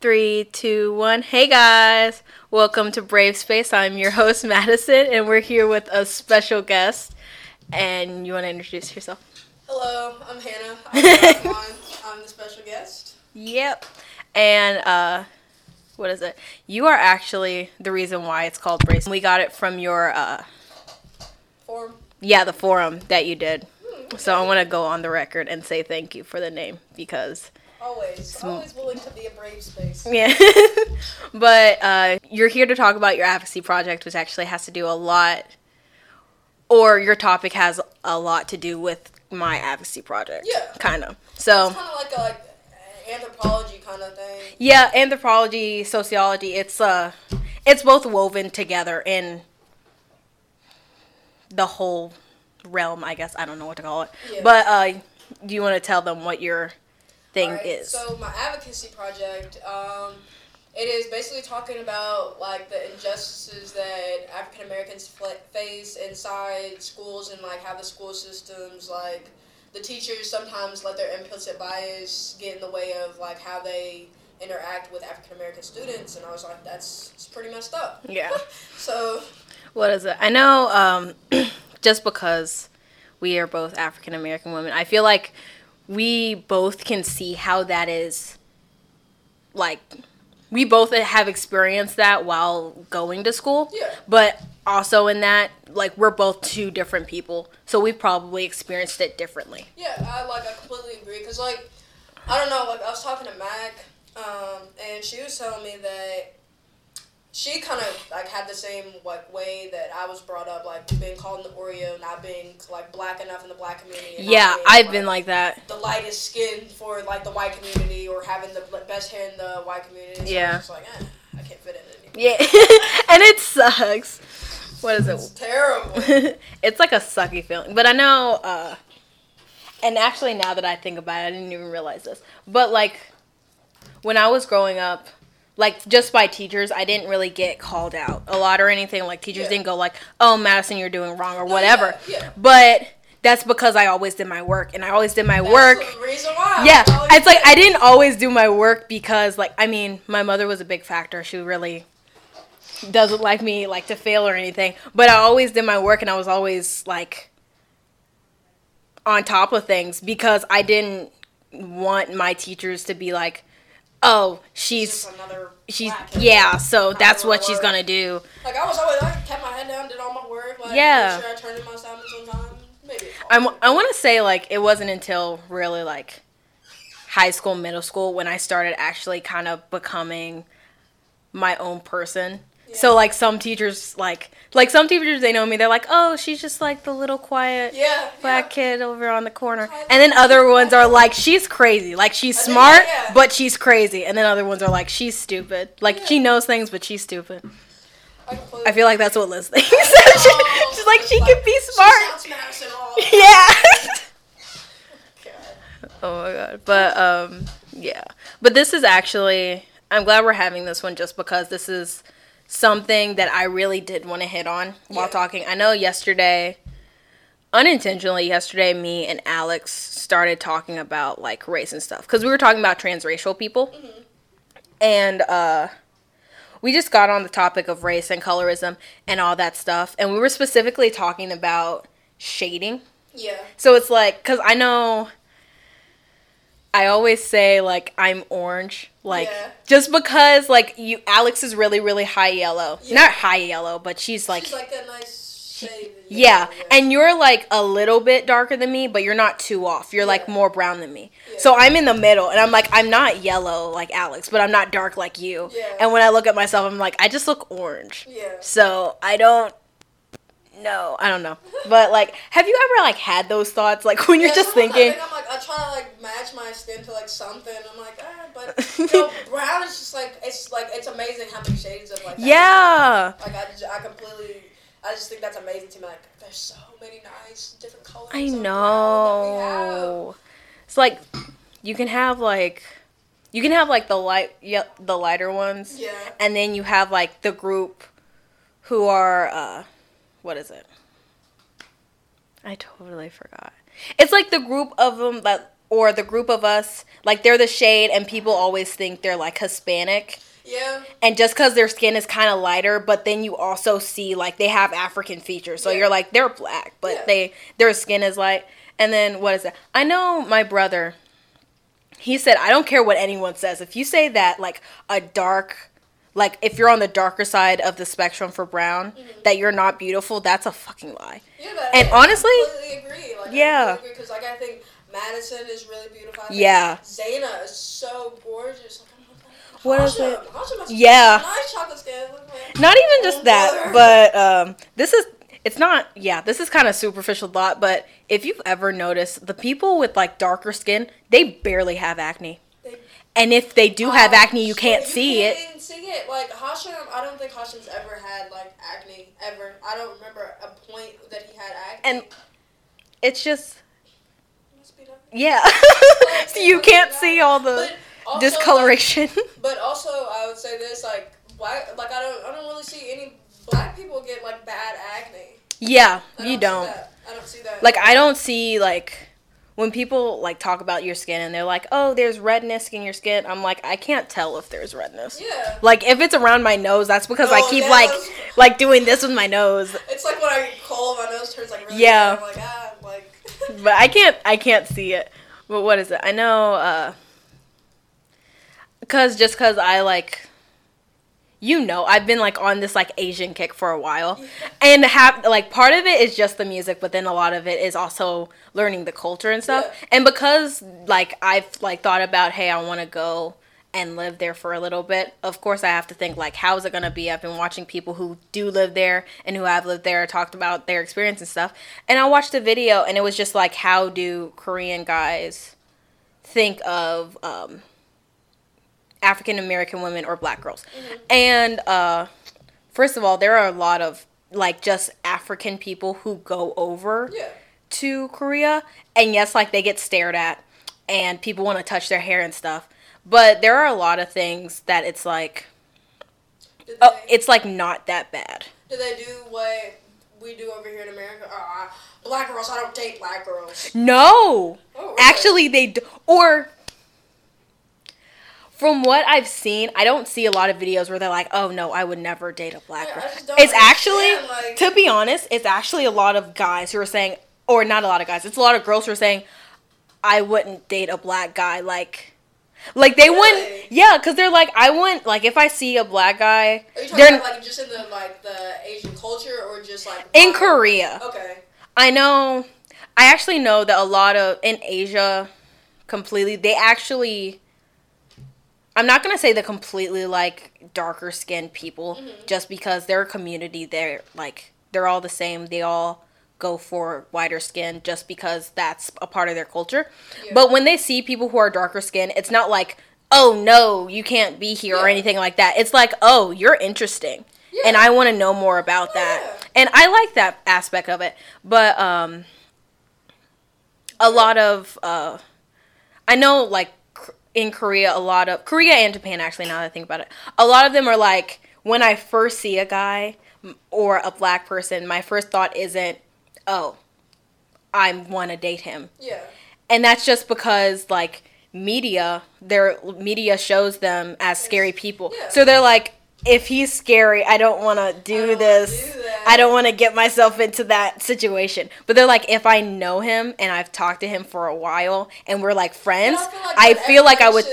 Three, two, one. Hey guys, welcome to Brave Space. I'm your host Madison, and we're here with a special guest. And you want to introduce yourself? Hello, I'm Hannah. I'm, I'm the special guest. Yep. And uh, what is it? You are actually the reason why it's called Brave. We got it from your uh, Form. yeah, the forum that you did. Hmm, So I want to go on the record and say thank you for the name because Always, always willing to be a brave space. Yeah. but uh, you're here to talk about your advocacy project, which actually has to do a lot, or your topic has a lot to do with my advocacy project. Yeah. Kind of. So, It's kind of like a like anthropology kind of thing. yeah, anthropology, sociology, it's uh it's both woven together in the whole realm, I guess. I don't know what to call it. Yeah. But uh do you want to tell them what your thing Alright, is? So my advocacy project, um, it is basically talking about like the injustices that African Americans face inside schools and like how the school systems like the teachers sometimes let their implicit bias get in the way of like how they interact with African American students, and I was like, that's it's pretty messed up. yeah. So What is it? I know um, just because we are both African American women, I feel like we both can see how that is like we both have experienced that while going to school. Yeah. But also in that like we're both two different people, so we've probably experienced it differently. Yeah, I like I completely agree because like I don't know like I was talking to Mac um, and she was telling me that she kind of like had the same like way that I was brought up like being called an Oreo, not being like black enough in the black community. Yeah, being, I've been like that. the lightest skin for like the white community or having the best hair in the white community. So Yeah. I was just like eh, I can't fit in anymore. Yeah. and it sucks. What is It's it? terrible. it's like a sucky feeling. But I know, uh, and actually, now that I think about it, I didn't even realize this. But like, when I was growing up, like just by teachers, I didn't really get called out a lot or anything. Like teachers Yeah. didn't go like, "Oh, Madison, you're doing wrong" or oh, whatever. yeah, yeah. But that's because I always did my work, and I always did my That's work. reason why. Yeah, it's like. I didn't always do my work because, like, I mean, my mother was a big factor. She really doesn't like me like to fail or anything, but I always did my work, and I was always like on top of things because I didn't want my teachers to be like, "Oh, she's Just another she's black kid. yeah, so that's what she's gonna do." Like I was always like kept my head down, did all my work, like Yeah. made sure I turned in my assignments on time. Maybe it I'm, I want to say like it wasn't until really like high school, middle school when I started actually kind of becoming my own person. So like some teachers like like some teachers they know me. They're like oh she's just like the little quiet yeah, black yeah. kid over on the corner. And then other ones are like she's crazy. Like she's smart yeah. but she's crazy. And then other ones are like she's stupid. Like she knows things but she's stupid. I, feel like that's what Liz thinks. Oh, she's like she like, can be She smart. sounds Madison all. yeah. Oh my god. But um yeah. But this is actually I'm glad we're having this one just because this is something that I really did want to hit on while Yeah. talking. I know yesterday unintentionally yesterday me and Alex started talking about like race and stuff cuz we were talking about transracial people. And uh we just got on the topic of race and colorism and all that stuff and we were specifically talking about shading. Yeah. So it's like, cause I know. I always say like I'm orange, like Yeah. just because like you, Alex is really really high yellow, Yeah. not high yellow, but she's like, She's like that nice shade. yeah, and you're like a little bit darker than me, but you're not too off. You're like more brown than me. Yeah. So I'm in the middle, and I'm like I'm not yellow like Alex, but I'm not dark like you. Yeah. And when I look at myself, I'm like I just look orange. yeah. So I don't know. I don't know. But like, have you ever like had those thoughts like when you're just thinking? I think I'm like I try to like match my skin to like something. I'm like ah, but you know, brown is just like it's like it's amazing how many shades of like. Yeah. Like I, just, I completely, I just think that's amazing to me. Like there's so many nice different colors. I of brown that we have. know. It's like you can have like you can have like the light yeah, the lighter ones Yeah. and then you have like the group who are uh what is it? I totally forgot. It's like the group of them that or the group of us, like they're the shade, and people always think they're like Hispanic. Yeah. And just because their skin is kind of lighter, but then you also see like they have African features, so Yeah. you're like they're black, but Yeah. they their skin is light. And then what is it? I know my brother. He said, "I don't care what anyone says. If you say that like a dark, like if you're on the darker side of the spectrum for brown, Mm-hmm. that you're not beautiful, that's a fucking lie." Yeah, And I honestly- agree. Like, Yeah. because like I think Madison is really beautiful. Yeah. Zaina is so gorgeous. Like, What is it? Yeah. Nice chocolate skin. Like, Not even just Oh, that, but um, this is it's not. Yeah, this is kind of superficial thought, but if you've ever noticed, the people with like darker skin, they barely have acne, and if they do have Oh, acne, you can't see can't it. even see it. Like Hashem, I don't think Hashem's ever had like acne ever. I don't remember a point that he had acne. And it's just Must be dark. yeah, so you can't see all the But also, discoloration. Like, but also, I would say this: like, black, like I don't, I don't really see any black people get like bad acne. yeah, you don't. that. I don't see that. Like I don't see like when people like talk about your skin and they're like, "Oh, there's redness in your skin." I'm like, I can't tell if there's redness. Yeah. Like if it's around my nose, that's because I keep yeah, like like doing this with my nose. It's like when I cold, my nose turns like really Yeah. red. I'm like ah, I'm like. But I can't I can't see it. But what is it? I know uh cuz just cuz I like you know, I've been like on this like Asian kick for a while. And have like part of it is just the music, but then a lot of it is also learning the culture and stuff. Yeah. And because like I've like thought about, hey, I want to go and live there for a little bit. Of course, I have to think like how is it going to be? I've been watching people who do live there and who have lived there talked about their experience and stuff. And I watched a video and it was just like how do Korean guys think of um African American women or black girls. And uh first of all, there are a lot of like just African people who go over Yeah. to Korea and yes, like they get stared at and people want to touch their hair and stuff. But there are a lot of things that it's like Did oh, it's like not that bad. do they do what we do over here in America? Uh, black girls, I don't date black girls. No. Oh, really? Actually, they do. Or, from what I've seen, I don't see a lot of videos where they're like, oh no, I would never date a black girl. It's actually, like- to be honest, it's actually a lot of guys who are saying, or not a lot of guys, it's a lot of girls who are saying, I wouldn't date a black guy. Like, like they Really? wouldn't, yeah, because they're like, I wouldn't, like, if I see a black guy, Are you talking about like just in the like the Asian culture or just like in Korea. Okay. I know. I actually know that a lot of in Asia, completely they actually. I'm not gonna say the completely like darker skinned people, Mm-hmm. just because their community they're like they're all the same. They all go for whiter skin just because that's a part of their culture. Yeah. But when they see people who are darker skinned, it's not like, oh no, you can't be here or anything like that. It's like, oh, you're interesting. And I want to know more about that. And I like that aspect of it. But um a lot of uh I know like in Korea a lot of Korea and Japan actually now that I think about it. A lot of them are like when I first see a guy or a black person, my first thought isn't, "Oh, I want to date him." Yeah. and that's just because like media their media shows them as scary people Yeah. so they're like if he's scary i don't want to do this do i don't want to get myself into that situation but they're like if i know him and i've talked to him for a while and we're like friends i that feel like i would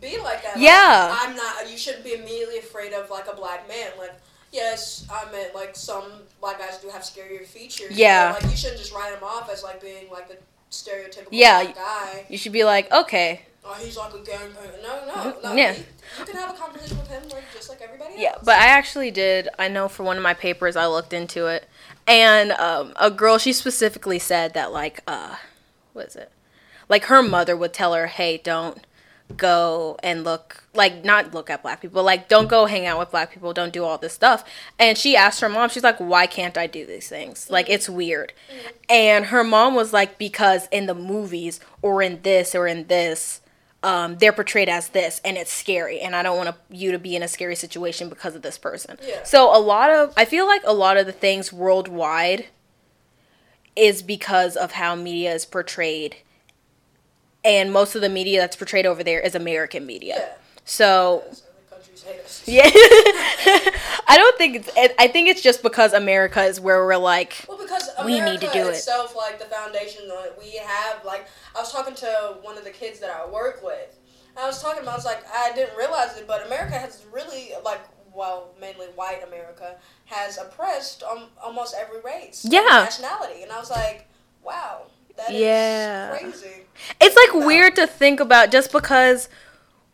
be like that. Like, Yeah. I'm not. You shouldn't be immediately afraid of like a black man. Like, yes, I meant like some black guys do have scarier features. Yeah. But, like you shouldn't just write him off as like being like the stereotypical Yeah. black guy. you should be like okay Oh, he's like a gangbanger. No, no, no. Mhm, yeah. You, you can have a conversation with him like just like everybody else. Yeah, but I actually did. I know for one of my papers, I looked into it, and um, a girl she specifically said that like, uh, what is it? Like her mother would tell her, "Hey, don't go and look like not look at black people, like don't go hang out with black people, don't do all this stuff." And she asked her mom, she's like, "Why can't I do these things? Like it's weird." And her mom was like, "Because in the movies or in this or in this." Um, they're portrayed as this and it's scary and i don't want you to be in a scary situation because of this person Yeah. so a lot of i feel like a lot of the things worldwide is because of how media is portrayed and most of the media that's portrayed over there is American media. Yeah. So Because other countries hate us. yeah, I don't think it's. I think it's just because America is where we're like, Well, because We need to do it. itself, like the foundation that we have, like I was talking to one of the kids that I work with. And I was talking about, I was like, I didn't realize it, but America has really, like, well, mainly white America has oppressed um, almost every race, Yeah. nationality, and I was like, wow, that is Yeah. crazy. it's like about. weird to think about just because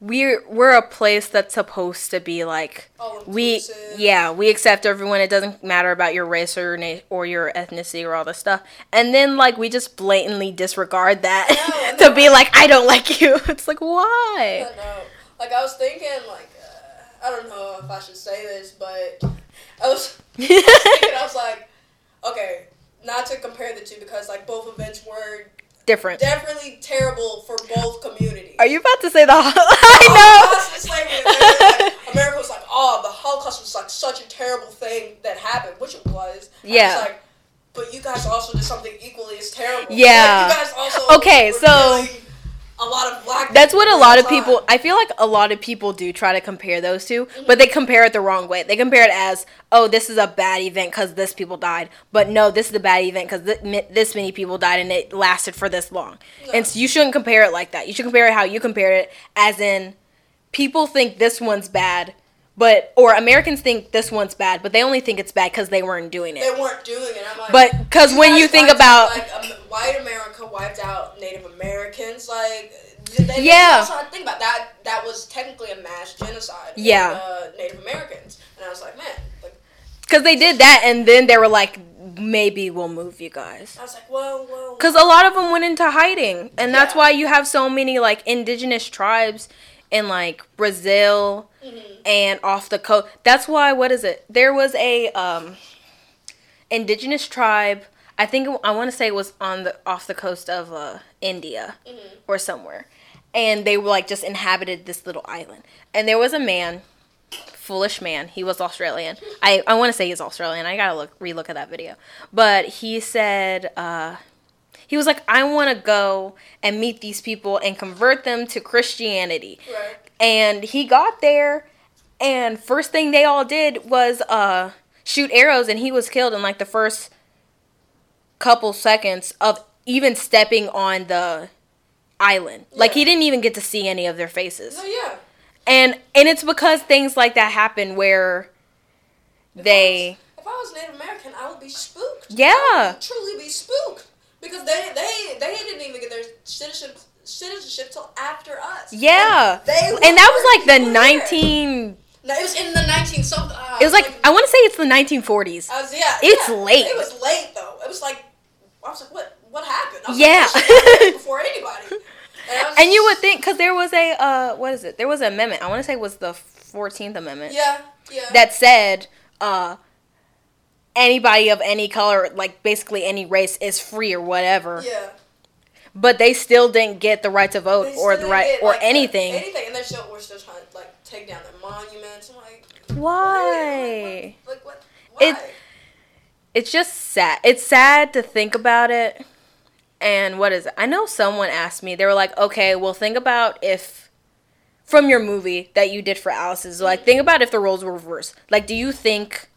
we're we're a place that's supposed to be like we yeah we accept everyone. It doesn't matter about your race or your na- or your ethnicity or all this stuff. And then like we just blatantly disregard that No, and to be like i don't like you. It's like why? Don't. Like I was thinking, like uh, I don't know if I should say this, but I was thinking, I was like, okay, not to compare the two because like both events were different definitely terrible for both communities. are you about to say the i Holocaust know America, like, America was like, oh, the Holocaust was like such a terrible thing that happened, which it was. Yeah. was like, but you guys also did something equally as terrible. Yeah. Like, you guys also Okay, so- a lot of black. That's what a lot of people. I feel like a lot of people do try to compare those 2 mm-hmm. but they compare it the wrong way. They compare it as, "Oh, this is a bad event because this people died," but no, this is a bad event because th- this many people died and it lasted for this long. And so you shouldn't compare it like that. You should compare it how you compare it, as in, people think this one's bad, but or Americans think this one's bad, but they only think it's bad because they weren't doing it. They weren't doing it. I'm like, But because when you think about out, like um, white America wiped out Native Americans, like they, Yeah. to think about that. That was technically a mass genocide. of, Yeah. uh, Native Americans, and I was like, man, like because they did that, and then they were like, maybe we'll move you guys. I was like, well, well, Because a lot of them went into hiding. And that's Yeah. why you have so many, like, indigenous tribes in, like, Brazil Mhm. and off the coast. That's why, what is it? There was a, um, indigenous tribe. I think, I want to say it was on the, off the coast of, uh, India Mhm. or somewhere. And they were, like, just inhabited this little island. And there was a man, foolish man. He was Australian. I, I want to say he's Australian. I gotta look relook at that video. But he said, uh, he was like, I want to go and meet these people and convert them to Christianity. right. And he got there, and first thing they all did was uh, shoot arrows, and he was killed in like the first couple seconds of even stepping on the island. Like he didn't even get to see any of their faces No, yeah. and and it's because things like that happen where they If I was Native American, I would be spooked. Yeah. I would truly be spooked because they they they didn't even get their citizenship citizenship till after us. yeah They and that was like the there. 19 No, it was in the 19 something. Uh, it was like i want to say it's the 1940s I was, yeah, It's yeah. late. It was late though. It was like I was like, what? What happened? I was Yeah. like, before anybody. And, and you would think because there was a uh what is it there was an amendment i want to say it was the 14th amendment Yeah, yeah. that said uh anybody of any color like basically any race is free or whatever yeah. but they still didn't get the right to vote or the right get, or like, anything Anything, and they're still we're still trying to like take down their monuments. I'm like, why Like what? Why? It- it's just sad. It's sad to think about it. And what is it? I know someone asked me. They were like, "Okay, well, think about if from your movie that you did for Alice's, like, mm. think about if the roles were reversed. Like, do you think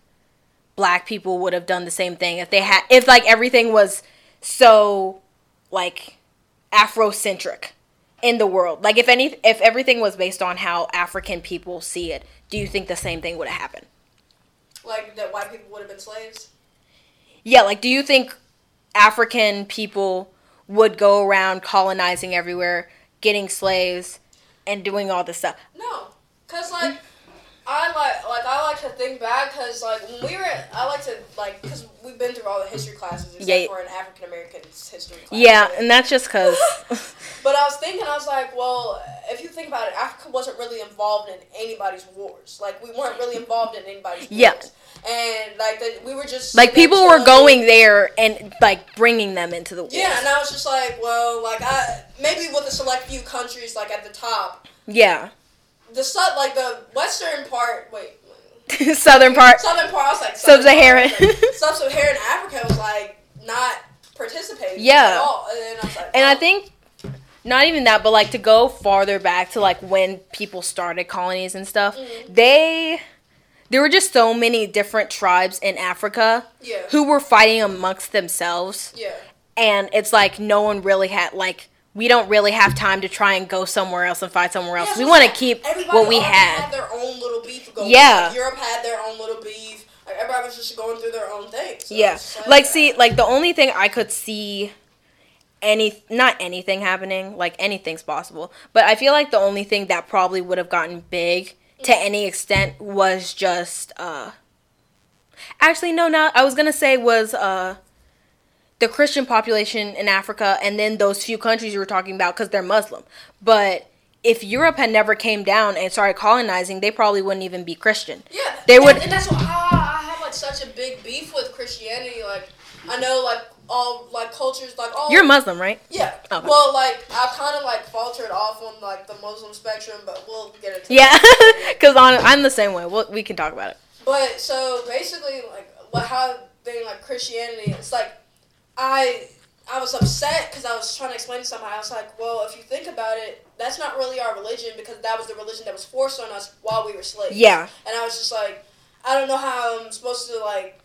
black people would have done the same thing if they had, if like everything was so, like, Afrocentric in the world? Like, if any, if everything was based on how African people see it, do you think the same thing would have happened? like that white people would have been slaves. Yeah, like, do you think African people would go around colonizing everywhere, getting slaves, and doing all this stuff? No, cause like I like like I like to think back, cause like when we were, I like to like, cause we've been through all the history classes except Yeah. for an African American history class. Yeah, and that's just because. But I was thinking, I was like, well, if you think about it, Africa wasn't really involved in anybody's wars. Like we weren't really involved in anybody's wars. Yeah. wars. And like the, we were just like, people were going there and, like, bringing them into the war. Yeah, and I was just like, well, like I maybe with a select few countries like at the top, Yeah. The sub like the western part. Wait. Southern part. Southern part, I was like Sub-Saharan. like, Sub-Saharan Africa was like not participating Yeah. at all, and I was like, And I oh. think not even that, but like to go farther back to like when people started colonies and stuff, Mm-hmm. they there were just so many different tribes in Africa Yeah. who were fighting amongst themselves, Yeah. and it's like no one really had like we don't really have time to try and go somewhere else and fight somewhere else. Yeah, we want to keep like everybody what we already had. their own little beef going. Yeah. Like Europe had their own little beef. Like everybody was just going through their own thing. So Yeah. it's Like see, like the only thing I could see any not anything happening, like anything's possible, but I feel like the only thing that probably would have gotten big to any extent was just uh Actually no, not I was going to say was uh the Christian population in Africa and then those few countries you were talking about cuz they're Muslim. But if Europe had never came down and started colonizing, they probably wouldn't even be Christian. Yeah, They would- and that's why I, I have like such a big beef with Christianity. Like, I know like all like cultures, like all You're Muslim, right? yeah. Oh, okay. Well, like I kind of like faltered off on like the Muslim spectrum, but we'll get into Yeah, because I'm the same way. We'll, we can talk about it. But so basically, like what how they like Christianity, it's like I I was upset because I was trying to explain to somebody. I was like, well, if you think about it, that's not really our religion because that was the religion that was forced on us while we were slaves. Yeah, And I was just like, I don't know how I'm supposed to like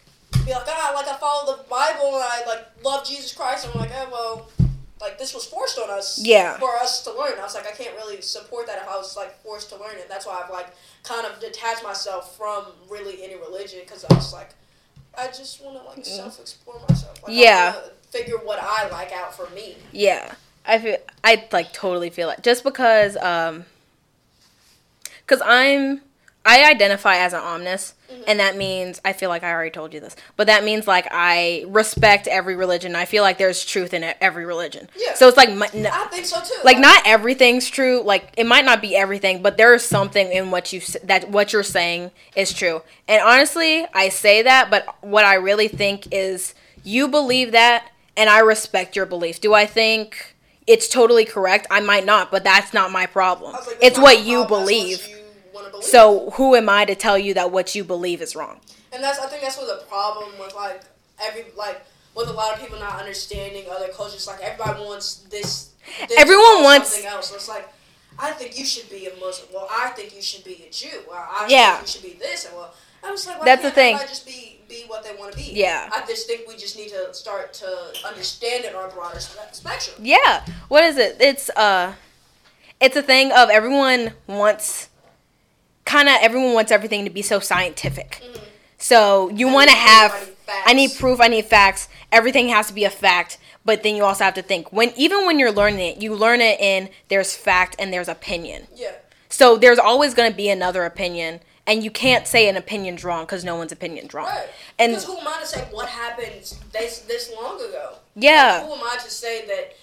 be like, ah, like I follow the Bible and I like love Jesus Christ. And I'm like, oh well, like this was forced on us. Yeah. For us to learn. I was like, I can't really support that if I was like forced to learn it. That's why I've like kind of detached myself from really any religion because I was like, I just want to like self explore myself. Like. Yeah. Figure what I like out for me. yeah. I feel I like totally feel it just because um, because I'm I identify as an omnist, mm-hmm. and that means I feel like I already told you this, but that means like I respect every religion. I feel like there's truth in every religion. Yeah. So it's like my, n- I think so too. like not everything's true like it might not be everything but there is something in what you that what you're saying is true and honestly i say that but what i really think is you believe that and i respect your belief do i think it's totally correct i might not but that's not my problem like, it's what you problem, believe you wanna believe. so who am i to tell you that what you believe is wrong And that's I think that's what the problem with like every like with a lot of people not understanding other cultures. Like everybody wants this. this Everyone wants- something else. It's like I think you should be a Muslim. Well, I think you should be a Jew. Well, I Yeah. think you should be this. And well, I was like, why That's the thing. Just be be what they want to be. Yeah. I just think we just need to start to understand it on a broader spectrum. Yeah. What is it? It's uh it's a thing of everyone wants kind of everyone wants everything to be so scientific. So you Mm-hmm. Want to have I need I need facts. proof, I need facts. Everything has to be a fact, but then you also have to think when even when you're learning it, you learn it in there's fact and there's opinion. Yeah. So there's always going to be another opinion and you can't say an opinion's wrong cuz no one's opinion's wrong. Right. And because who am I to say what happened this this long ago? yeah. Who am I to say that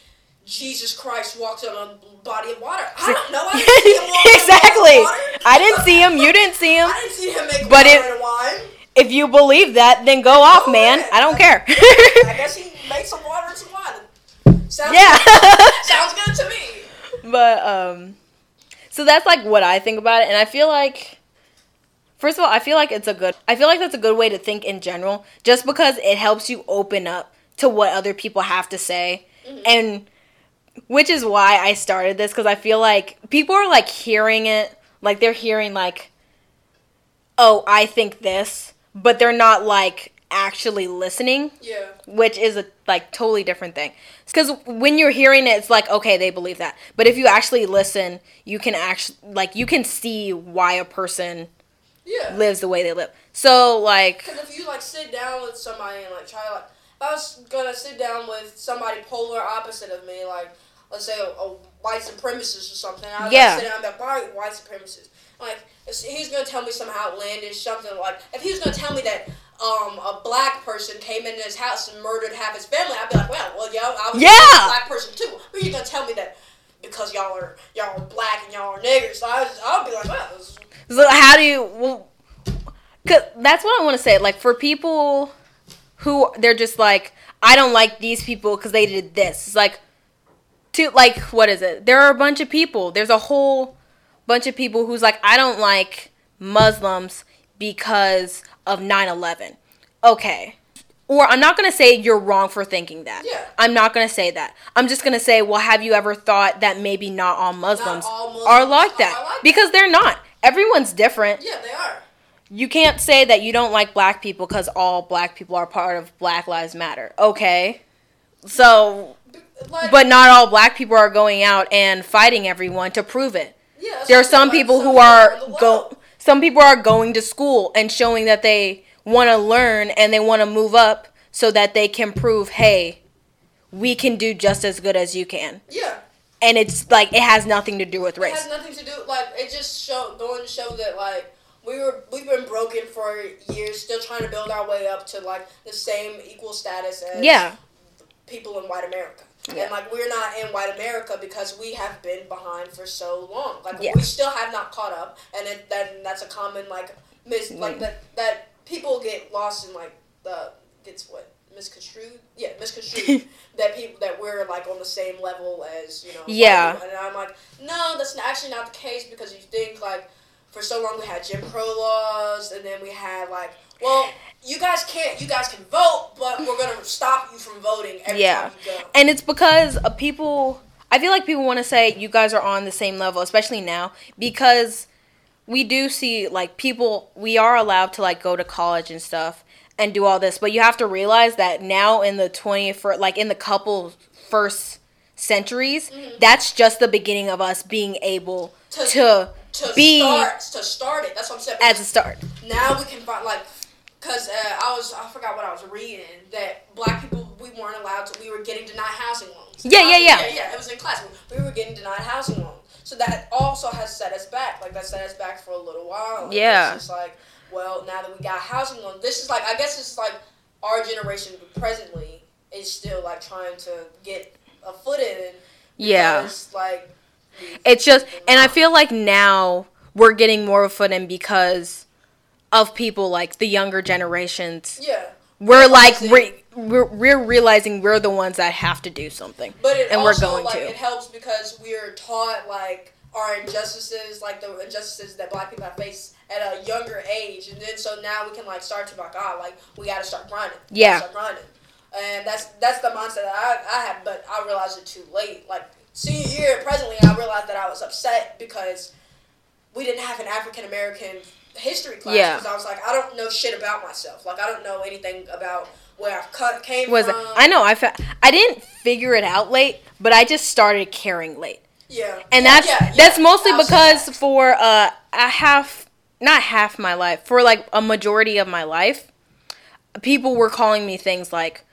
Jesus Christ walked on a body of water? I don't know. I didn't see him exactly. body of water. I didn't see him, you didn't see him. I didn't see him make But water wine. If you believe that, then go off, Go man. I don't care. I guess he made some water into wine. Sounds yeah. Good. Sounds good to me. but um so that's like what I think about it and I feel like first of all, I feel like it's a good I feel like that's a good way to think in general just because it helps you open up to what other people have to say and which is why I started this cuz I feel like people are like hearing it like they're hearing like oh, I think this, but they're not like actually listening Yeah. which is a like totally different thing. Because when you're hearing it, it's like okay, they believe that. But if you actually listen, you can actually like you can see why a person Yeah. lives the way they live. So like Because if you like sit down with somebody and like try to like, if I was gonna sit down with somebody polar opposite of me, like let's say a, a white supremacist or something, I'd Yeah. sit down and be like, why white supremacist? Like he's gonna tell me some outlandish something like if he was gonna tell me that um a black person came into his house and murdered half his family, I'd be like, well, well, yo, I was Yeah. a black person too. But you're gonna tell me that because y'all are y'all are black and y'all are niggers. So I was, I'll be like, well, this is- so how do you well cause that's what I want to say. Like for people who they're just like I don't like these people because they did this. It's like to like what is it? There are a bunch of people. There's a whole bunch of people who's like I don't like Muslims because of 9/11. Okay. or I'm not gonna say you're wrong for thinking that. Yeah. I'm not gonna say that. I'm just gonna say, well, have you ever thought that maybe not all Muslims, all Muslims are like are that? like that. because they're not. Everyone's different. Yeah, they are. You can't say that you don't like black people because all black people are part of Black Lives Matter. Okay. So, Like, but not all black people are going out and fighting everyone to prove it. yeah, There are some saying, people like, who are go some people are going to school and showing that they want to learn and they want to move up so that they can prove, "Hey, we can do just as good as you can." Yeah. And it's like it has nothing to do with race. It has nothing to do like it just show going to show that like we were we've been broken for years, still trying to build our way up to like the same equal status as Yeah. people in white America. Yeah. And like we're not in white America because we have been behind for so long. Like Yeah. we still have not caught up, and it, then that's a common like mis like Mm. that that people get lost in like the gets what misconstrued yeah misconstrued that people that we're like on the same level as you know Yeah. and I'm like no that's actually not the case because you think like for so long we had Jim Crow laws and then we had like well you guys can't you guys can vote but we're gonna stop you from voting every Yeah. time you go. And it's because of people. I feel like people want to say you guys are on the same level, especially now, because we do see like people. We are allowed to like go to college and stuff and do all this, but you have to realize that now in the 20th, like in the couple first centuries, mm-hmm. that's just the beginning of us being able To- to, to be start to start it. That's what I'm saying. as a start. now we can find like because uh, I was I forgot what I was reading that black people we weren't allowed to we were getting denied housing loans. Yeah, yeah, yeah. yeah, yeah. It was in class. We were getting denied housing loans, so that also has set us back. Like that set us back for a little while. And Yeah. It's just like well now that we got housing loans, this is like I guess it's like our generation presently is still like trying to get a foot in. Yeah. Like. It's just, and I feel like now we're getting more of a foot in because of people like the younger generations. Yeah. We're like re- we're we're realizing we're the ones that have to do something. But it And we're also going like to. it helps because we're taught like our injustices, like the injustices that black people have faced at a younger age, and then so now we can like start to like ah like we got to start grinding. Yeah. start grinding, and that's that's the mindset that I I had, but I realized it too late. Like senior year, presently, I realized that I was upset because we didn't have an African American history class Yeah. because I was like I don't know shit about myself. Like I don't know anything about where I've cut came Was from. I know I fa- I didn't figure it out late, but I just started caring late. Yeah, and Yeah, that's yeah, yeah. that's mostly because that. for uh a half not half my life for like a majority of my life people were calling me things like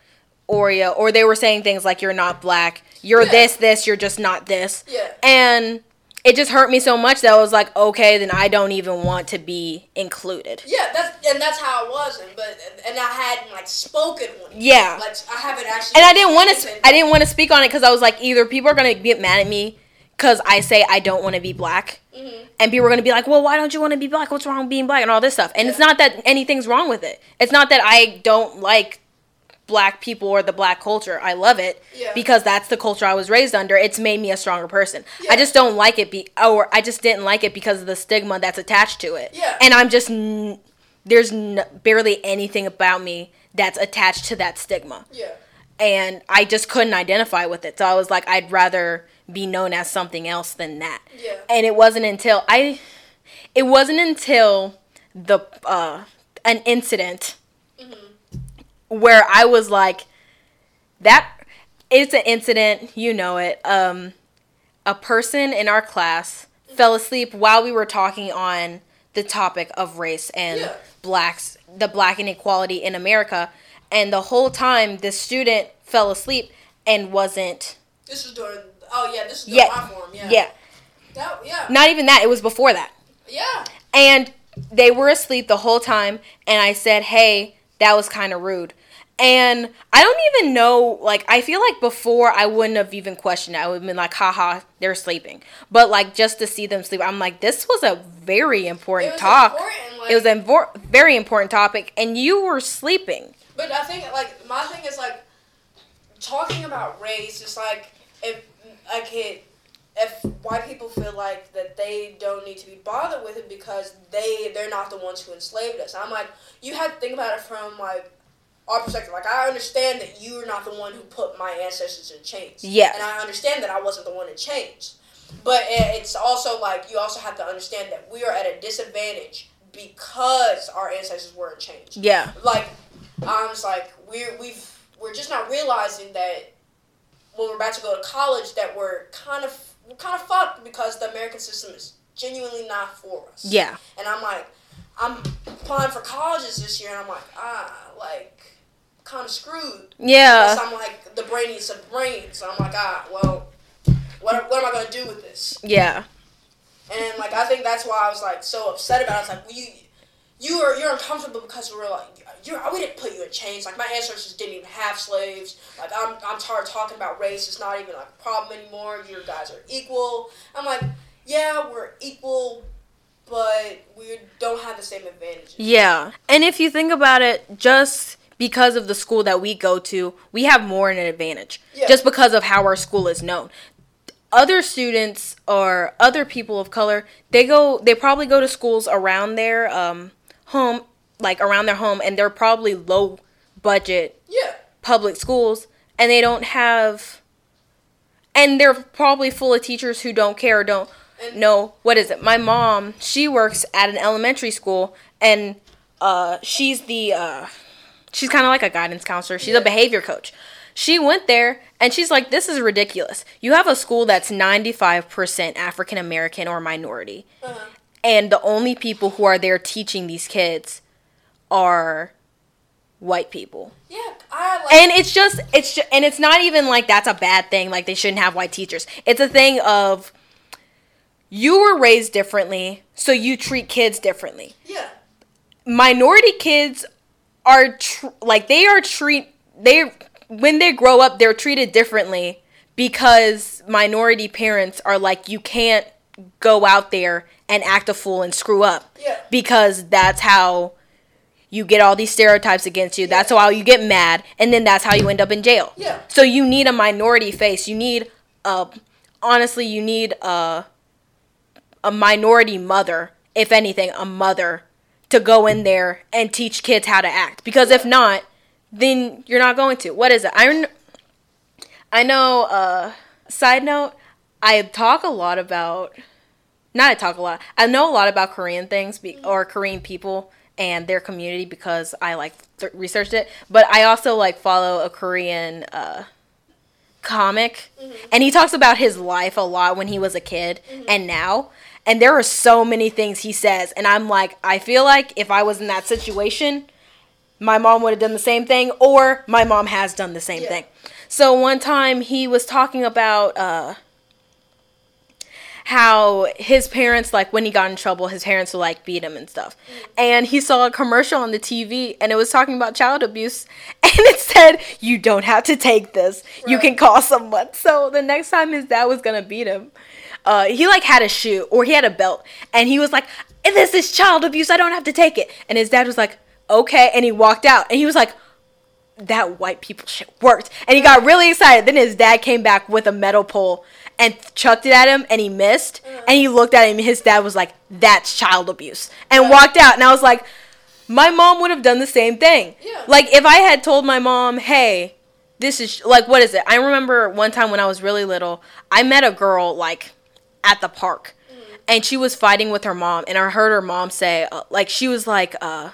Oreo or they were saying things like you're not black you're Yeah. this this you're just not this Yeah. and it just hurt me so much that I was like okay then I don't even want to be included Yeah, that's and that's how it was, and but and I hadn't like spoken one. Yeah. like I haven't actually. and I didn't want to I didn't want to speak on it cuz I was like either people are going to get mad at me cuz I say I don't want to be black Mhm. and people are gonna be like, "Well, why don't you want to be black? What's wrong with being black?" and all this stuff. And it's not that anything's wrong with it. It's not that I don't like black people or the black culture. I love it Yeah. because that's the culture I was raised under. It's made me a stronger person. Yeah. I just don't like it be or I just didn't like it because of the stigma that's attached to it. Yeah. And I'm just n- there's n- barely anything about me that's attached to that stigma Yeah, and I just couldn't identify with it. So I was like, I'd rather be known as something else than that. Yeah. And it wasn't until I, it wasn't until the uh, an incident where I was like, that it's an incident. You know it. Um, a person in our class fell asleep while we were talking on the topic of race and Yeah. blacks, the black inequality in America, and the whole time the student fell asleep and wasn't. this was during. Oh yeah, this was during Yeah, my form. Yeah, yeah, That, yeah, not even that. It was before that. yeah, And they were asleep the whole time, and I said, "Hey, that was kind of rude." And I don't even know, like, I feel like before I wouldn't have even questioned it. I would have been like, haha, they're sleeping. But, like, just to see them sleep, I'm like, this was a very important It talk. important, like- it was a very important topic, and you were sleeping. But I think like my thing is like talking about race is like if like it if white people feel like that they don't need to be bothered with it because they they're not the ones who enslaved us. I'm like you have to think about it from like our perspective. Like I understand that you are not the one who put my ancestors in chains. Yeah. And I understand that I wasn't the one in chains. But it's also like you also have to understand that we are at a disadvantage because our ancestors were in chains. Yeah. Like I'm just like we're we've we're just not realizing that when we're about to go to college that we're kind of we're kind of fucked because the American system is genuinely not for us. Yeah. And I'm like, I'm applying for colleges this year, and I'm like, ah, like, kind of screwed. Yeah. Because I'm like the brainiest of brains. So I'm like, ah, well, what, what am I gonna do with this? Yeah. And like, I think that's why I was like so upset about it. I was like, well, you, you are you're uncomfortable because we're like, you're we didn't put you in chains. Like my ancestors didn't even have slaves. Like I'm I'm tired of talking about race. It's not even like a problem anymore. You guys are equal. I'm like, yeah, we're equal, but we don't have the same advantages. Yeah. And if you think about it, just because of the school that we go to, we have more in an advantage. Yeah. Just because of how our school is known. Other students or other people of color, they go they probably go to schools around their um home like around their home and they're probably low budget Yeah. public schools and they don't have and they're probably full of teachers who don't care or don't know what is it my mom she works at an elementary school and uh she's the uh she's kind of like a guidance counselor she's Yeah. a behavior coach she went there and she's like this is ridiculous you have a school that's 95% african american or minority Uh-huh. and the only people who are there teaching these kids are white people Yeah. I like. and it's just it's just, and it's not even like that's a bad thing like they shouldn't have white teachers it's a thing of you were raised differently so you treat kids differently yeah. minority kids are tr- like they are treat they when they grow up they're treated differently because minority parents are like you can't go out there and act a fool and screw up Yeah. because that's how you get all these stereotypes against you. That's how you get mad and then that's how you end up in jail. Yeah. so you need a minority face. You need a honestly you need a a minority mother if anything a mother to go in there and teach kids how to act. Because if not then you're not going to. What is it? I i know uh side note i talk a lot about not I talk a lot. I know a lot about Korean things be, or Korean people and their community because I like th- researched it. But I also like follow a Korean uh, comic, and he talks about his life a lot when he was a kid and now. And there are so many things he says, and I'm like, I feel like if I was in that situation, my mom would have done the same thing, or my mom has done the same Yeah. thing. So one time he was talking about uh, how his parents like when he got in trouble his parents would like beat him and stuff. And he saw a commercial on the tv and it was talking about child abuse and it said you don't have to take this. You can call someone. So the next time his dad was gonna beat him uh, he like had a shoe or he had a belt and he was like this is child abuse. I don't have to take it. And his dad was like okay. And he walked out and he was like that white people shit worked. And he got really excited. Then his dad came back with a metal pole and chucked it at him and he missed. And he looked at him and his dad was like, That's child abuse. And walked out. And I was like, My mom would have done the same thing. Yeah. Like if I had told my mom, Hey, this is like what is it? I remember one time when I was really little, I met a girl like at the park. And she was fighting with her mom, and I heard her mom say, uh, like, she was like, uh,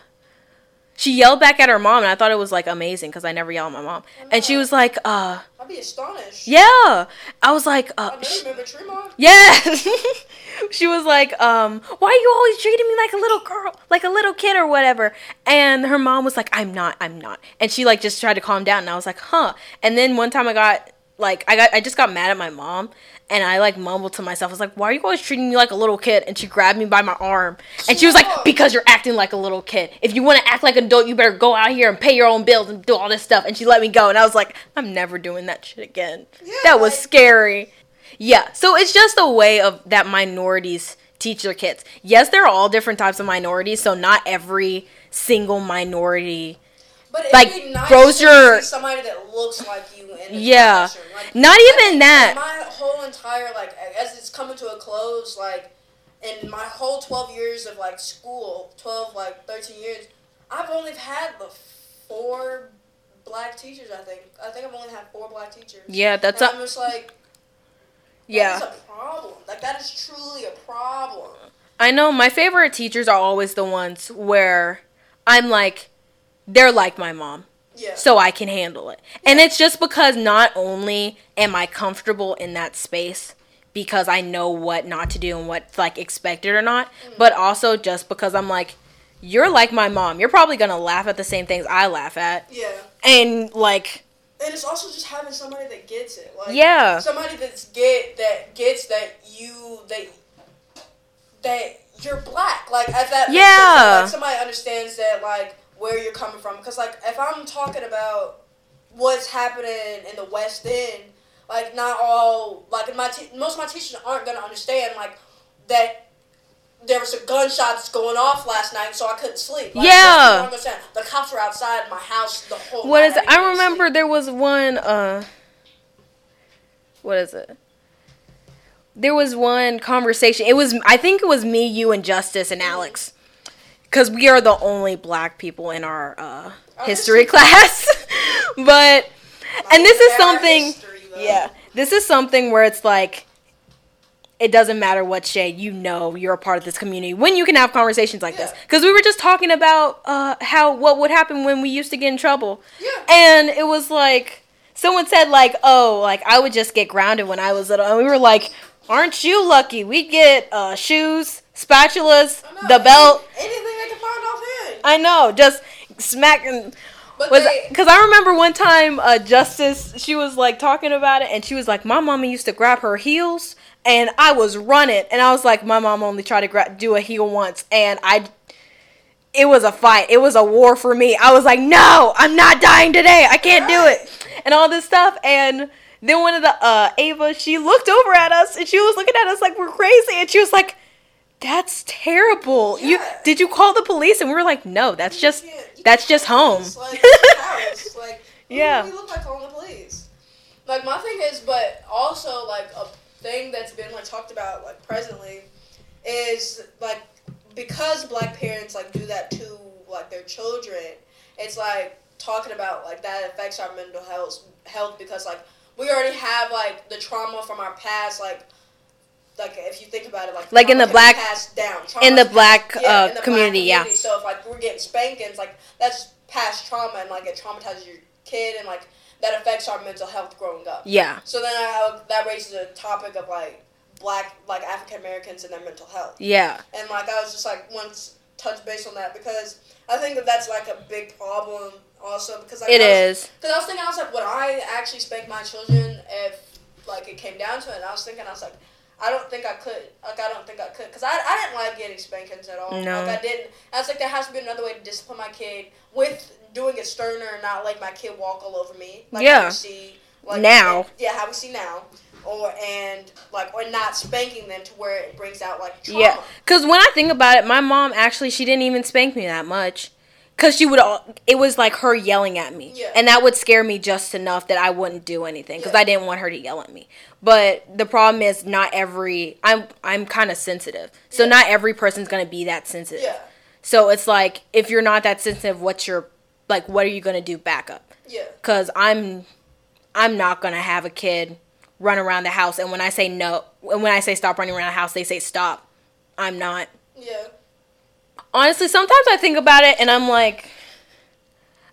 she yelled back at her mom and i thought it was like amazing because i never yell at my mom. And she was like uh I'd be astonished. yeah. I was like uh I know sh- you remember Tremont. yeah she was like um why are you always treating me like a little girl like a little kid or whatever? And her mom was like i'm not i'm not. And she like just tried to calm down and i was like huh. And then one time i got like i got i just got mad at my mom and I like mumbled to myself. I was like, "Why are you always treating me like a little kid?" And she grabbed me by my arm, and she was like, "Because you're acting like a little kid. If you want to act like an adult, you better go out here and pay your own bills and do all this stuff." And she let me go, and I was like, "I'm never doing that shit again." Yeah, that was like- scary. Yeah, so it's just a way of that minorities teach their kids. Yes, there are all different types of minorities, so not every single minority. But it'd Like, be nice grows your- somebody that looks like you in the Yeah. Like, Not even that. My whole entire like as it's coming to a close, like in my whole twelve years of like school, twelve like thirteen years, I've only had the four black teachers. I think. I think I've only had four black teachers. Yeah, that's and a I'm just like, yeah. That is a problem. Like that is truly a problem. I know my favorite teachers are always the ones where I'm like, they're like my mom. Yeah. So I can handle it. And it's just because not only am I comfortable in that space because I know what not to do and what's like expected or not, mm. but also just because I'm like, you're like my mom. You're probably gonna laugh at the same things I laugh at. yeah. And like, And it's also just having somebody that gets it. Like yeah. somebody that's get that gets that you that that you're black. Like at that Yeah. like somebody understands that like where you're coming from. Because like if I'm talking about what's happening in the West End, like not all like my te- most of my teachers aren't gonna understand like that. There was a gunshots going off last night, so I couldn't sleep. Like, Yeah. people aren't gonna say, The cops were outside my house the whole What is it? didn't I remember sleep. there was one uh what is it? There was one conversation. It was I think it was me, you and Justice and Alex. Cuz we are the only black people in our uh Oh, history class. but and this is something history, yeah. This is something where it's like it doesn't matter what shade you know you're a part of this community when you can have conversations like this. Because we were just talking about uh, how what would happen when we used to get in trouble. Yeah. and it was like someone said like oh like i would just get grounded when i was little. And we were like aren't you lucky? We get uh, shoes spatulas I know, the belt. Any- anything i know just smacking But was because I remember one time uh, Justice she was like talking about it and she was like my mama used to grab her heels and I was running and I was like my mom only tried to gra- do a heel once and I it was a fight it was a war for me. I was like no I'm not dying today I can't do it and all this stuff and then one of the uh Ava she looked over at us and she was looking at us like we're crazy and she was like that's terrible. You did you call the police? And we were like, no, that's just that's just home. Like, Like, Yeah. we look like calling the police? Like, my thing is, but also, like, a thing that's been, like, talked about, like, presently is, like, because black parents, like, do that to, like, their children, it's, like, talking about, like, that affects our mental health, health because, like, we already have, like, the trauma from our past, like, like if you think about it, like Like in the trauma can be black- down, in the black, yeah, uh, in the community, yeah. So if like we're getting spankings, like that's past trauma and like it traumatizes your kid and like that affects our mental health growing up. Yeah. So then I, that raises a topic of like black like African Americans and their mental health. Yeah. And like I was just like once touch base on that because I think that that's like a big problem also because like It is. Because I was thinking, I was like, would I actually spank my children if, like, it came down to it? And I was thinking, I was like, I don't think I could. Like, I don't think I could. Because I, I didn't like getting spankings at all. No. Like, I didn't. I was like, there has to be another way to discipline my kid with doing it sterner and not like my kid walk all over me. Like, Yeah. See, like, Now. Yeah, how we see now. Or, and, like, or not spanking them to where it brings out, like, trauma. Yeah. Cause when I think about it, my mom actually she didn't even spank me that much. Cause she would, it was like her yelling at me, Yeah. and that would scare me just enough that I wouldn't do anything because Yeah. I didn't want her to yell at me. But the problem is, not every I'm I'm kind of sensitive, so Yeah. not every person's gonna be that sensitive. Yeah. So it's like if you're not that sensitive, what's your like? What are you gonna do backup? Yeah. Cause I'm I'm not gonna have a kid run around the house, and when I say no, and when I say stop running around the house, they say stop. I'm not. Yeah. Honestly, sometimes I think about it, and I'm like,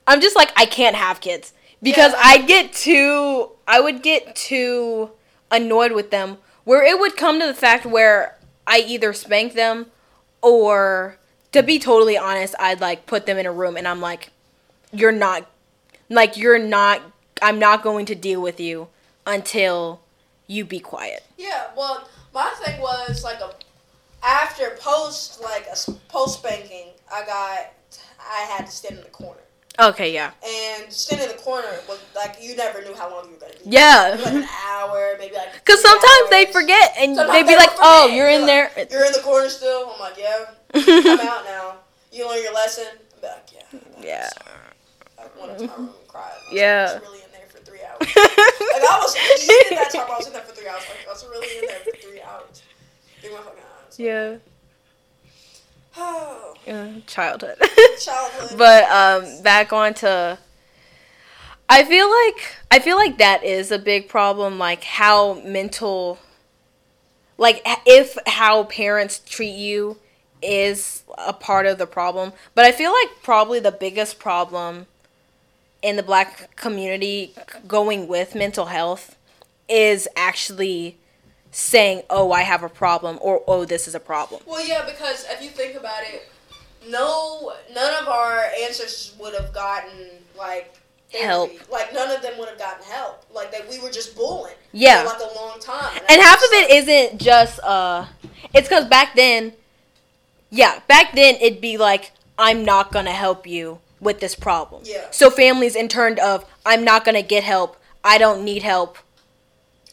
I'm just like I can't have kids because Yeah. I get too I would get too annoyed with them where it would come to the fact where I either spank them or to be totally honest, I'd like put them in a room and I'm like you're not like you're not I'm not going to deal with you until you be quiet. Yeah, well, my thing was like a after post like a post spanking, I got I had to stand in the corner, Okay, yeah. and standing in the corner was like you never knew how long you were gonna be. Yeah. like an hour, maybe like. Three sometimes they forget and Sometimes they'd be like, "Oh, you're in like, there." You're in the corner still. I'm like, yeah. I'm out now. You learn your lesson. I'm like, yeah. Yeah. I went up to my room and cried. Yeah. Like, I was really in there for three hours. Like I was even that time. I was in there for three hours. Like I was really in there for three hours. Three my fucking hours. Yeah. Oh, Yeah, childhood. childhood. but um back on to I feel like I feel like that is a big problem. Like how mental, like if how parents treat you is a part of the problem. But I feel like probably the biggest problem in the black community going with mental health is actually saying, "Oh, I have a problem," or "Oh, this is a problem." Well, yeah, because if you think about it, no, none of our ancestors would have gotten like. Help. Like none of them would have gotten help. Like that, we were just bullying. Yeah. For like a long time. and I half of it isn't just uh it's because back then yeah back then it'd be like i'm not gonna help you with this problem Yeah. so families in turn of i'm not gonna get help i don't need help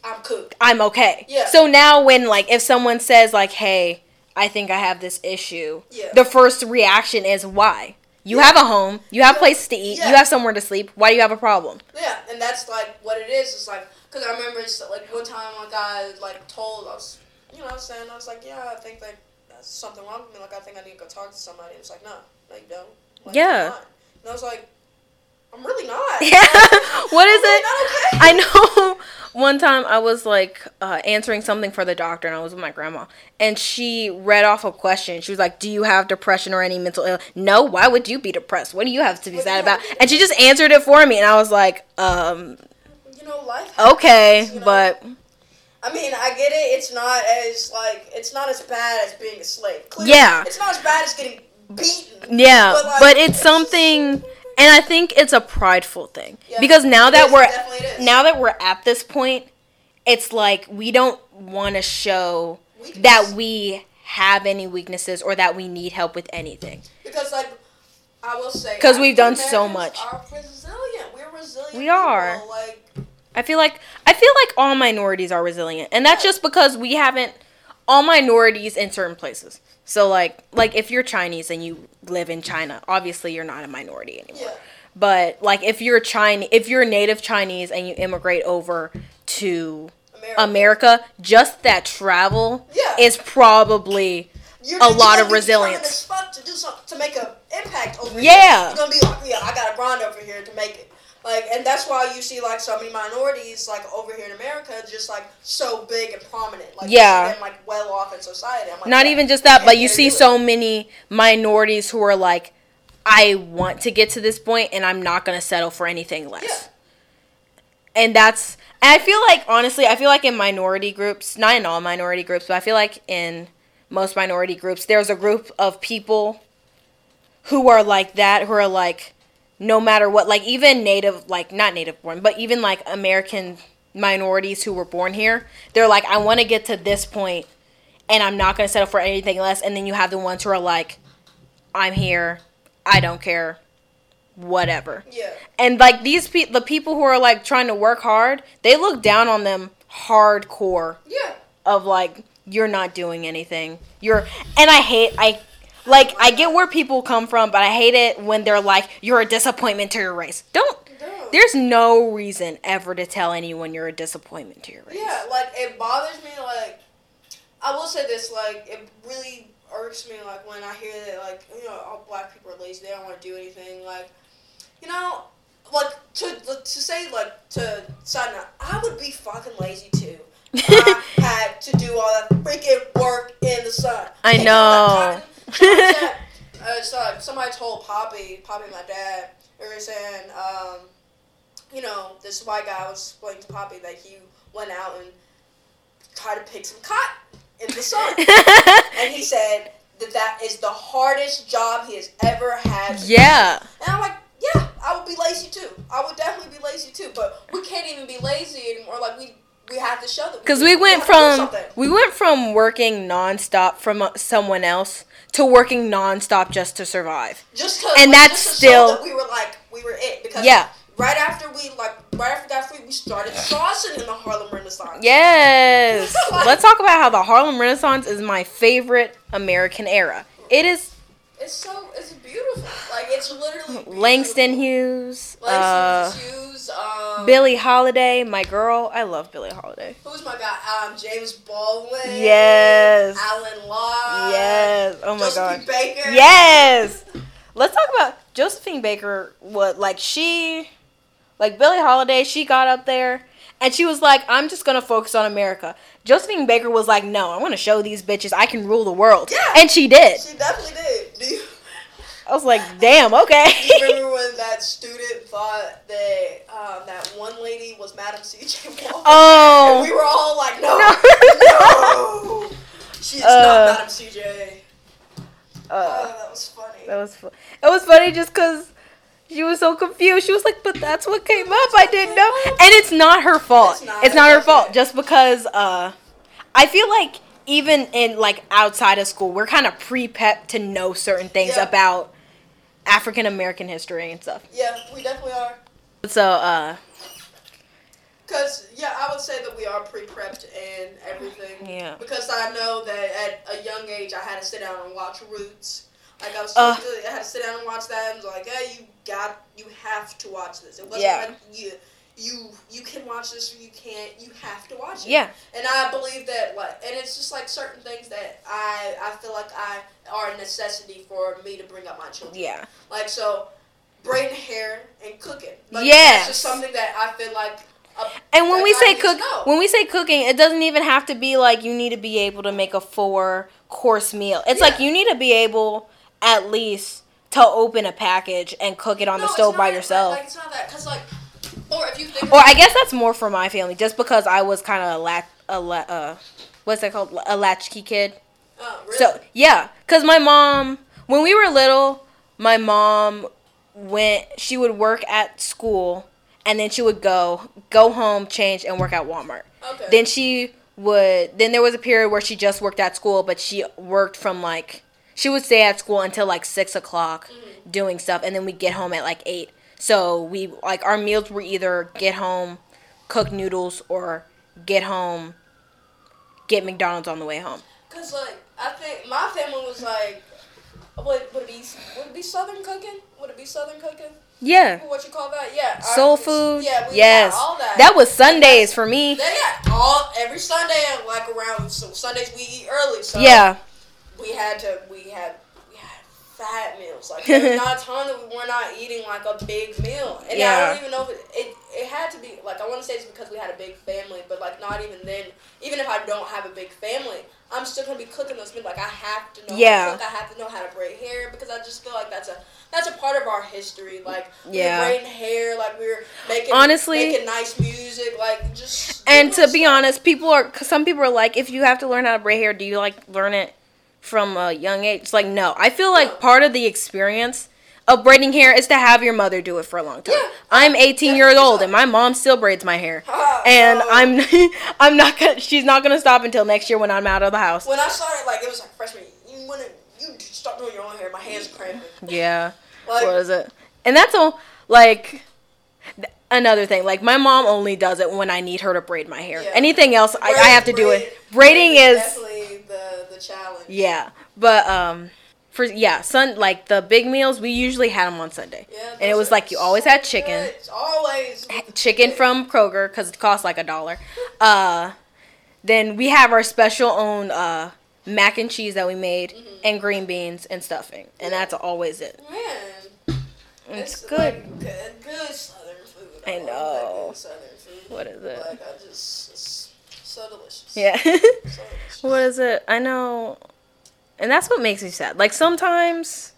I'm cooked. i'm okay Yeah. so now when like if someone says like hey i think i have this issue Yeah. the first reaction is why you Yeah. have a home you have Yeah. places to eat Yeah. you have somewhere to sleep why do you have a problem Yeah, and that's like what it is. It's like because I remember it's like one time a guy like told I was, you know, I was saying I was like, yeah, I think like that's something wrong with me. Like I think I need to go talk to somebody. It was like, no, no, you don't. Like, Yeah. And I was like, I'm really not. Yeah. what is it? okay. I know one time I was like uh, answering something for the doctor and I was with my grandma and she read off a question. She was like, Do you have depression or any mental illness? No, why would you be depressed? What do you have to be What sad about? And she just answered it for me and I was like, um, You know, life. happens, okay, you know? but I mean, I get it. It's not as like it's not as bad as being a slave. Clearly, Yeah. It's not as bad as getting beaten. yeah, But, like, but it's- something and I think it's a prideful thing. Yeah. Because now that we're it definitely is. now that we're at this point, it's like we don't want to show Weakness. that we have any weaknesses or that we need help with anything. Because like I will say, because we've done so much. Are resilient. We're resilient. We are. people. Like I feel like I feel like all minorities are resilient, and that's just because we haven't all minorities in certain places. So like like if you're Chinese and you live in China, obviously you're not a minority anymore. yeah. But like if you're Chinese, if you're native Chinese and you immigrate over to America. America, just that travel Yeah. is probably You're, a you're lot of resilience. fuck to do something to make an impact over Yeah. here. You're gonna be like, yeah, I got a grind over here to make it. Like, and that's why you see like so many minorities like over here in America just like so big and prominent. Like, Yeah. and like well off in society. I'm like, not yeah, even just that, but you see so many minorities who are like, I want to get to this point and I'm not gonna settle for anything less. Yeah. And that's and I feel like honestly, I feel like in minority groups, not in all minority groups, but I feel like in most minority groups, there's a group of people who are like that, who are like no matter what, like even native, like not native born, but even like American minorities who were born here, they're like, I want to get to this point and I'm not going to settle for anything less. And then you have the ones who are like, I'm here, I don't care, whatever. Yeah. And like these people, the people who are like trying to work hard, they look down on them hardcore Yeah. of like you're not doing anything. You're and I hate I like I get where people come from, but I hate it when they're like you're a disappointment to your race. Don't there's no reason ever to tell anyone you're a disappointment to your race. Yeah, like it bothers me. Like I will say this, like it really irks me. Like when I hear that, like you know, all black people are lazy. They don't want to do anything. Like you know, like to to say like to side note, I would be fucking lazy too. I had to do all that freaking work in the sun. I know. Somebody uh, somebody told Poppy, Poppy, my dad, they were saying, um, you know, this white guy was explaining to Poppy that he went out and tried to pick some cotton in the sun, and he said that that is the hardest job he has ever had. yeah. And I'm like, yeah, I would be lazy too. I would definitely be lazy too. But we can't even be lazy anymore. Like we we have to show that. Because we went have from we went from working nonstop from uh, someone else to working nonstop just to survive. just and like, that's just still- that we were like we were it because Yeah. right after we like right after that free we started saucing in the Harlem Renaissance. Yes. Like- Let's talk about how the Harlem Renaissance is my favorite American era. It is It's so it's beautiful. Like it's literally beautiful. Langston Hughes, uh, Langston Um, Billie Holiday, my girl. I love Billie Holiday. Who's my guy? Um, James Baldwin. Yes. Alain Locke. Yes. Oh my God. Josephine god. Baker. Yes. Let's talk about Josephine Baker. What like she Like Billie Holiday, she got up there and she was like, "I'm just gonna focus on America." Josephine Baker was like, "No, I'm gonna show these bitches I can rule the world," Yeah. and she did. She definitely did. I was like, "Damn, okay." do you remember when that student thought that um, that one lady was Madam C.J. Walker? And oh, we were all like, no, No. no, she's Uh, not Madam C.J. uh, Oh, that was funny. that was fu- it was funny just because. She was so confused. She was like, "But that's what came up. I didn't know." And it's not her fault. It's not. It's not her fault. Just because uh, I feel like even in like outside of school, we're kind of pre-pep to know certain things Yeah. about African American history and stuff. Yeah, we definitely are. So, uh, Cause yeah, I would say that we are pre-prepped and everything. Yeah. Because I know that at a young age, I had to sit down and watch Roots. Like I was, Uh. to- I had to sit down and watch that, and was like, "Hey, you got, you have to watch this." It wasn't Yeah. like you, you, you can watch this or you can't. You have to watch it. yeah, And I believe that, like, and it's just like certain things that I, I feel like I are a necessity for me to bring up my children. yeah, Like so, braiding hair and cooking. Like, Yes. That's just something that I feel like. And when we I say cook, when we say cooking, it doesn't even have to be like you need to be able to make a four course meal. It's like you need to be able at least to open a package and cook it on No, the it's stove by yourself. Like, it's not that, cause like, or if you think. Or I guess that's more for my family, just because I was kind of a lat, a la, uh, what's that called, a latchkey kid. Oh, really? So yeah, cause my mom, when we were little, my mom went. She would work at school, and then she would go go home, change, and work at Walmart. okay. Then she would. Then there was a period where she just worked at school, but she worked from like she would stay at school until like six o'clock Mm-hmm. doing stuff, and then we'd get home at like eight. So we like our meals were either get home, cook noodles, or get home, get McDonald's on the way home. Cause like I think my family was like, would would it be would it be Southern cooking? Would it be Southern cooking? Yeah. What you call that? Yeah. Soul food. Yeah. Yes. that. That was Sundays for me. They got all every Sunday like around so Sundays we eat early. So Yeah. we had to we had fat meals. Like not a time that we were not eating like a big meal. And I don't even know if it, it it had to be like I want to say it's because we had a big family, but like not even then. Even if I don't have a big family, I'm still gonna be cooking those meals. Like I have to know Yeah. how to cook. I have to know how to braid hair because I just feel like that's a that's a part of our history. Like Yeah. we braiding hair, like we're making Honestly- making nice music, like just And to be honest, people are some people are like, if you have to learn how to braid hair, do you like learn it from a young age? It's like no. I feel like part of the experience of braiding hair is to have your mother do it for a long time. Yeah. I'm 18 years old and my mom still braids my hair. Ah, And I'm I'm not gonna she's not gonna stop until next year when I'm out of the house. When I started, like it was like freshman. You wanna you start doing your own hair. My hands cramping. Yeah. Like what is it? And that's all like th- another thing. Like my mom only does it when I need her to braid my hair. Yeah. Anything else, I, I have to do it. Braiding braid is the the challenge. yeah, but um, for yeah, sun like the big meals we usually had them on Sunday. Yeah, and it was like you always so had chicken, good. It's always chicken from Kroger because it costs like a dollar. Uh, then we have our special own uh mac and cheese that we made Mm-hmm. and green beans and stuffing, and that's always it. man. It's Like, good. good, good southern food. I that know. good southern food. What is it? Like I just it's so delicious. Yeah. So delicious. what is it? I know. And that's what makes me sad. Like sometimes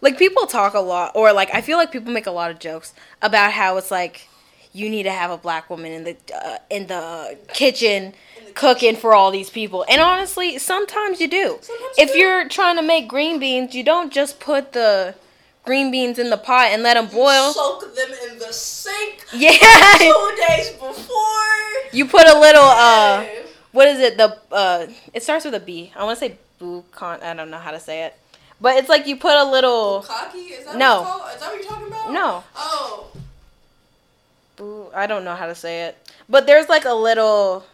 like people talk a lot or like I feel like people make a lot of jokes about how it's like you need to have a black woman in the uh, in the kitchen cooking for all these people. And honestly, sometimes you do. Sometimes you if do. you're trying to make green beans, you don't just put the green beans in the pot and let them boil. Soak them in the sink Yeah. two days before. You put a little uh what is it? The uh, it starts with a B. I want to say bucon. I don't know how to say it, but it's like you put a little. Cocky? Is that No. what it's called? Is that what you're talking about? No, Oh. bu- I don't know how to say it, but there's like a little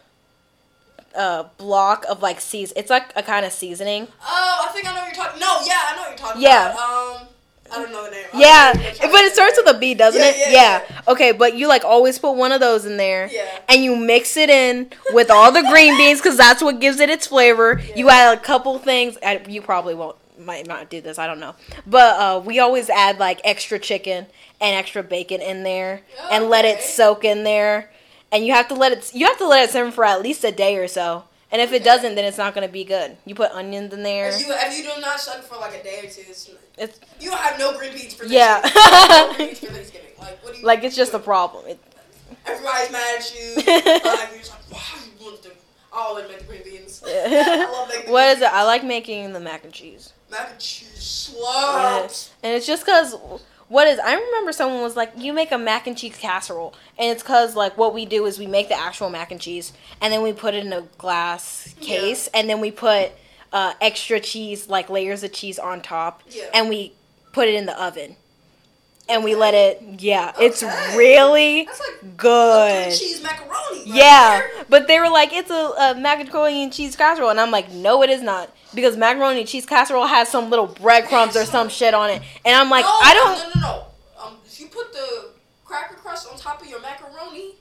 uh block of like season. It's like a kind of seasoning. Oh, I think I know what you're talking. No, yeah, I know what you're talking Yeah. about. Um, I don't know the name. Yeah, don't know what you're but it starts with a B, doesn't Yeah, it? yeah, Yeah. Okay, but you like always put one of those in there. Yeah. And you mix it in with all the green beans because that's what gives it its flavor. You add a couple things. You probably won't might not do this. I don't know, but uh, we always add like extra chicken and extra bacon in there, and let it soak in there. And you have to let it. You have to let it simmer for at least a day or so. And if it doesn't, then it's not gonna be good. You put onions in there. If you if you do not suck for like a day or two, it's, It's you don't have no green beans for Yeah. Thanksgiving. You have no green beans for Thanksgiving. Like what do you? like it's just a problem. It, Everybody's mad at you. like, you're just like, wow, you want them. I always make the green beans. I love making what is it? I like making the mac and cheese. mac and cheese slaps. And it's just because what is I remember someone was like, you make a mac and cheese casserole, and it's because like what we do is we make the actual mac and cheese, and then we put it in a glass Yeah. case, and then we put uh, extra cheese, like layers of cheese on top, Yeah. and we put it in the oven, and we let it. Yeah, it's really That's like good. cheese macaroni. right Yeah, there. but they were like, it's a, a macaroni and cheese casserole, and I'm like, no, it is not, because macaroni and cheese casserole has some little breadcrumbs or some shit on it, and I'm like, no, I don't, No, no, no. Um, if you put the cracker crust on top of your macaroni,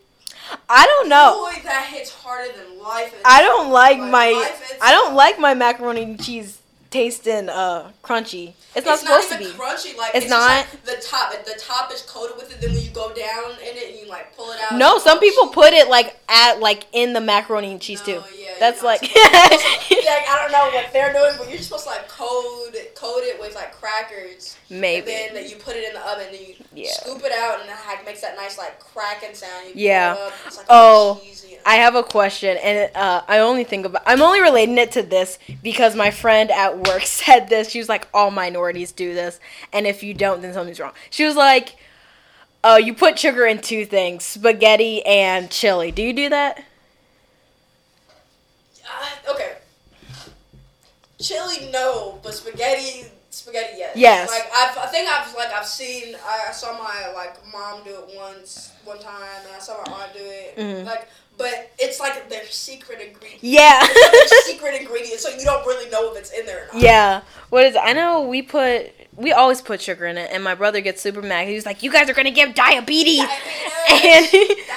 I don't know. boy, that hits harder than life. I don't like my, life. I don't like my macaroni and cheese tasting uh crunchy. It's not supposed to be. crunchy. Like It's it's, not? Like the top. The top is coated with it, then when you go down in it and you like pull it out. No, some people put it like at like in the macaroni and cheese too. No, yeah, That's like to- yeah, I don't know what they're doing, but you're supposed to like coat coat it with like crackers. maybe. And then you put it in the oven, and you Yeah. scoop it out, and it like makes that nice like cracking sound. You Yeah. up, like, Oh, I have a question, and uh, I only think about. I'm only relating it to this because my friend at work said this. She was like, "All minorities do this, and if you don't, then something's wrong." She was like, "Oh, you put sugar in two things: spaghetti and chili. Do you do that?" Uh, okay. Chili, no, but spaghetti, spaghetti, yes. Yes. Like I've, I think I've like I've seen. I, saw my like mom do it once, one time, and I saw my aunt do it. Mhm. Like, but it's like their secret ingredient. Yeah. It's like their secret ingredient, so you don't really know if it's in there or not. Yeah. What is? I know we put. We always put sugar in it, and my brother gets super mad. He's like, "You guys are gonna get diabetes," and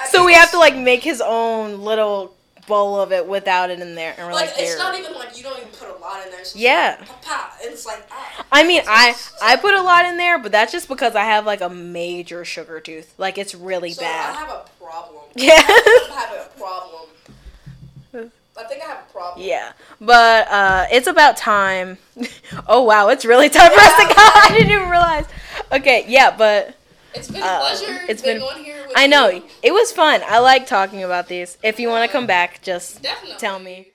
so we have to like make his own little bowl of it without it in there, and we're Like, like, it's not even like you don't even put a lot in there. So Yeah. Like, pa-pa, it's like. Ah. I mean, I I put a lot in there, but that's just because I have like a major sugar tooth. Like it's really So I have a problem. Yeah. I have a problem. I think I have a problem. Yeah, but uh, it's about time. oh wow, it's really time for us to go. I didn't even realize. Okay, yeah, but It's been Uh, a pleasure. it's been- on here with I know you. it was fun. I like talking about these. If you want to come back, just Definitely. tell me.